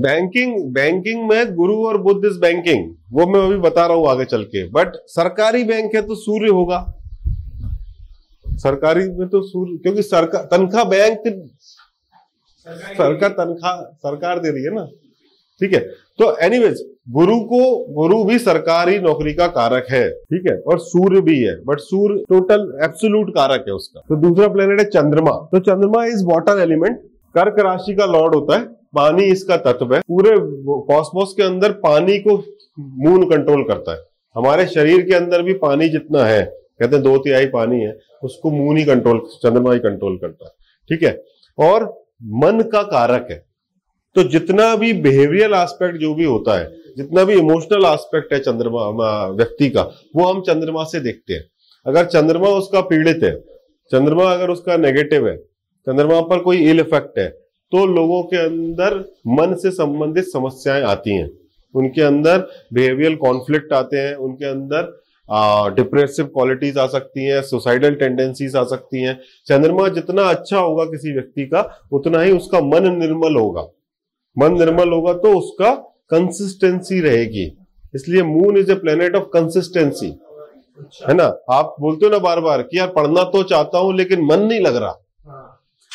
Banking banking में गुरु और Buddha is banking वो मैं अभी बता रहा हूँ आगे चल के। बट सरकारी बैंक है तो सूर्य होगा। सरकारी में तो सूर्य, क्योंकि सरकार तनख्वाह बैंक सरकार तनख्वाह सरकार दे रही है ना। ठीक है? तो एनीवेज गुरु को, गुरु भी सरकारी नौकरी का कारक है। ठीक है? और सूर्य भी है। बट सूर्य टोटल एब्सोल्यूट कारक है उसका। तो दूसरा प्लेनेट है चंद्रमा। तो चंद्रमा इज़ वाटर एलिमेंट कर्क राशि का लॉर्ड होता है, पानी इसका तत्व है, पूरे कॉस्मोस के अंदर पानी को मून कंट्रोल करता है। हमारे शरीर के अंदर भी पानी जितना है, कहते हैं दो तिहाई पानी है, उसको मून ही कंट्रोल चंद्रमा ही कंट्रोल करता है, ठीक है? और मन का कारक है। तो जितना भी बिहेवियर एस्पेक्ट जो भी होता है, जितना भी इमोशनल एस्पेक्ट है चंद्रमा व्यक्ति का, वो हम चंद्रमा से देखते हैं। अगर चंद्रमा उसका पीड़ित है, चंद्रमा अगर उसका नेगेटिव है चंद्रमा पर कोई इल इफ़ेक्ट है तो लोगों के अंदर मन से संबंधित समस्याएँ आती हैं। उनके अंदर बिहेवियल कॉन्फ्लिक्ट आते हैं उनके अंदर डिप्रेसिव क्वालिटीज आ सकती हैं सुसाइडल टेंडेंसीज आ सकती हैं। चंद्रमा जितना अच्छा होगा किसी व्यक्ति का उतना ही उसका मन निर्मल होगा। मन निर्मल होगा तो उसका कंसिस्टेंसी रहेगी। इसलिए moon is a planet of consistency है ना? आप बोलते हो ना बार बार कि यार पढ़ना तो चाहता हूँ लेकिन मन नहीं लग रहा।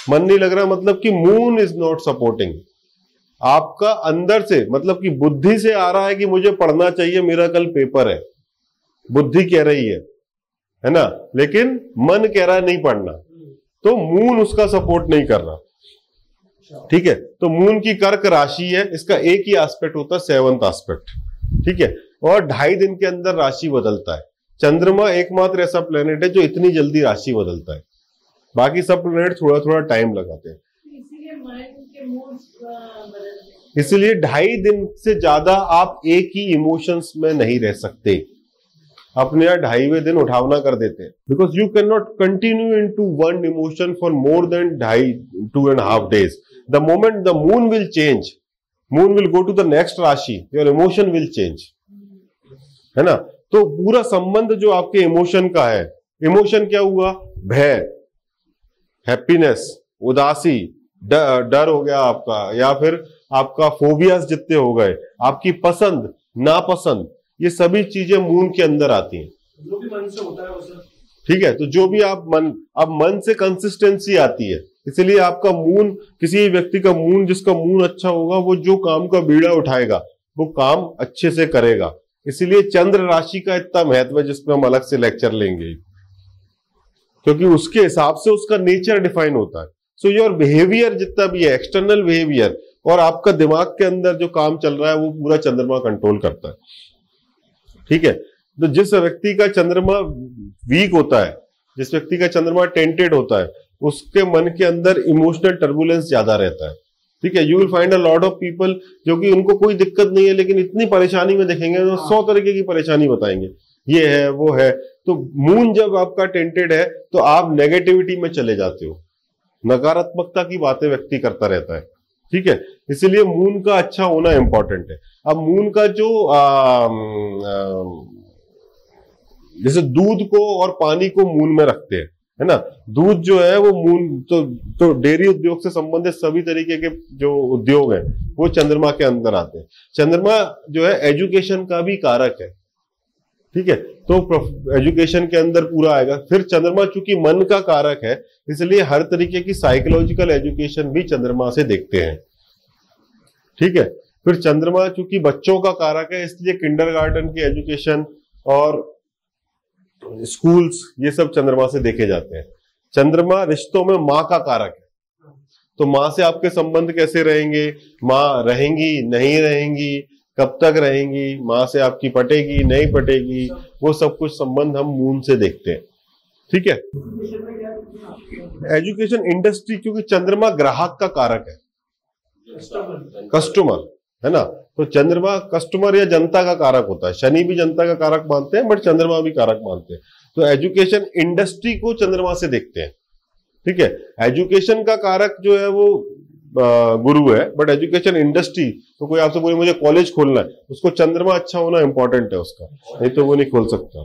मन नहीं लग रहा मतलब कि मून इज़ नॉट सपोर्टिंग आपका अंदर से मतलब कि बुद्धि से आ रहा है कि मुझे पढ़ना चाहिए मेरा कल पेपर है। बुद्धि कह रही है है ना? लेकिन मन कह रहा है नहीं पढ़ना। तो मून उसका सपोर्ट नहीं कर रहा। ठीक है? तो मून की कर्क राशि है, इसका एक ही एस्पेक्ट होता है सेवंथ एस्पेक्ट ठीक है? और ढाई दिन के अंदर राशि बदलता है। चंद्रमा एकमात्र ऐसा प्लेनेट है जो इतनी जल्दी राशि बदलता है। बाकी सब प्लेनेट थोड़ा थोड़ा टाइम लगाते हैं। इसलिए ढाई दिन से ज़्यादा आप एक ही इमोशंस में नहीं रह सकते। अपने यहाँ ढाईवे दिन उठावना कर देते हैं। Because you can not continue into one emotion for more than ढाई two and half days the moment the moon will change moon will go to the next rashi your emotion will change है ना? तो पूरा संबंध जो आपके emotion का है इमोशन क्या हुआ? भय। हैप्पीनेस उदासी डर हो गया आपका या फिर आपका फोबियास जितने हो गए आपकी पसंद नापसंद ये सभी चीज़ें मून के अंदर आती हैं। जो भी मन से होता है वो ठीक है तो जो भी आप मन अब मन से कंसिस्टेंसी आती है इसलिए आपका मून किसी व्यक्ति का मून जिसका मून अच्छा होगा वो जो काम का बीड़ा उठाएगा वो काम अच्छे से करेगा। इसीलिए चंद्र राशि का इतना महत्व है जिसमें हम अलग से लेक्चर लेंगे। क्योंकि उसके हिसाब से उसका नेचर डिफाइन होता है। सो योर बिहेवियर जितना भी है एक्सटर्नल बिहेवियर और आपका दिमाग के अंदर जो काम चल रहा है, वो पूरा चंद्रमा कंट्रोल करता है। ठीक है? तो जिस व्यक्ति का चंद्रमा वीक होता है, जिस व्यक्ति का चंद्रमा टेंटेड होता है, उसके मन के अंदर इमोशनल टर्बुलेंस ज़्यादा रहता है। ठीक है? You will find a lot of people जो कि उनको कोई दिक्कत नहीं है, लेकिन इतनी परेशानी में देखेंगे तो सौ तरीके की परेशानी बताएँगे। ये है वो है। तो मून जब आपका टेंटेड है तो आप नेगेटिविटी में चले जाते हो। नकारात्मकता की बातें व्यक्ति करता रहता है। ठीक है? इसीलिए मून का अच्छा होना इंपॉर्टेंट है। अब मून का जो आ, आ, जैसे दूध को और पानी को मून में रखते हैं है ना? दूध जो है वो मून तो तो डेयरी उद्योग से संबंधित सभी तरीके के जो उद्योग हैं वो चंद्रमा के अंदर आते हैं। चंद्रमा जो है एजुकेशन का भी कारक है। ठीक है? तो एजुकेशन के अंदर पूरा आएगा। फिर चंद्रमा, चूँकि मन का कारक है, इसलिए हर तरीके की साइकोलॉजिकल एजुकेशन भी चंद्रमा से देखते हैं। ठीक है? फिर चंद्रमा, चूँकि बच्चों का कारक है, इसलिए किंडर की एजुकेशन और स्कूल्स ये सब चंद्रमा से देखे जाते हैं। चंद्रमा रिश्तों में माँ का कारक है। तो माँ से आपके संबंध कैसे रहेंगे? माँ रहेंगी, नहीं रहेंगी? कब तक रहेंगी, माँ से आपकी पटेगी, नहीं पटेगी, वो सब कुछ संबंध हम मून से देखते हैं। ठीक है? एजुकेशन इंडस्ट्री क्योंकि चंद्रमा ग्राहक का कारक है। कस्टमर है ना? तो चंद्रमा कस्टमर या जनता का कारक होता है। शनि भी जनता का कारक मानते हैं, बट चंद्रमा भी कारक मानते हैं। तो एजुकेशन इंडस्ट्री को चंद्रमा से देखते हैं। ठीक है? एजुकेशन का कारक जो है वो गुरु है बट एजुकेशन इंडस्ट्री तो कोई आपसे बोले, मुझे कॉलेज खोलना है। उसको चंद्रमा अच्छा होना इंपॉर्टेंट है उसका, नहीं तो वो नहीं खोल सकता।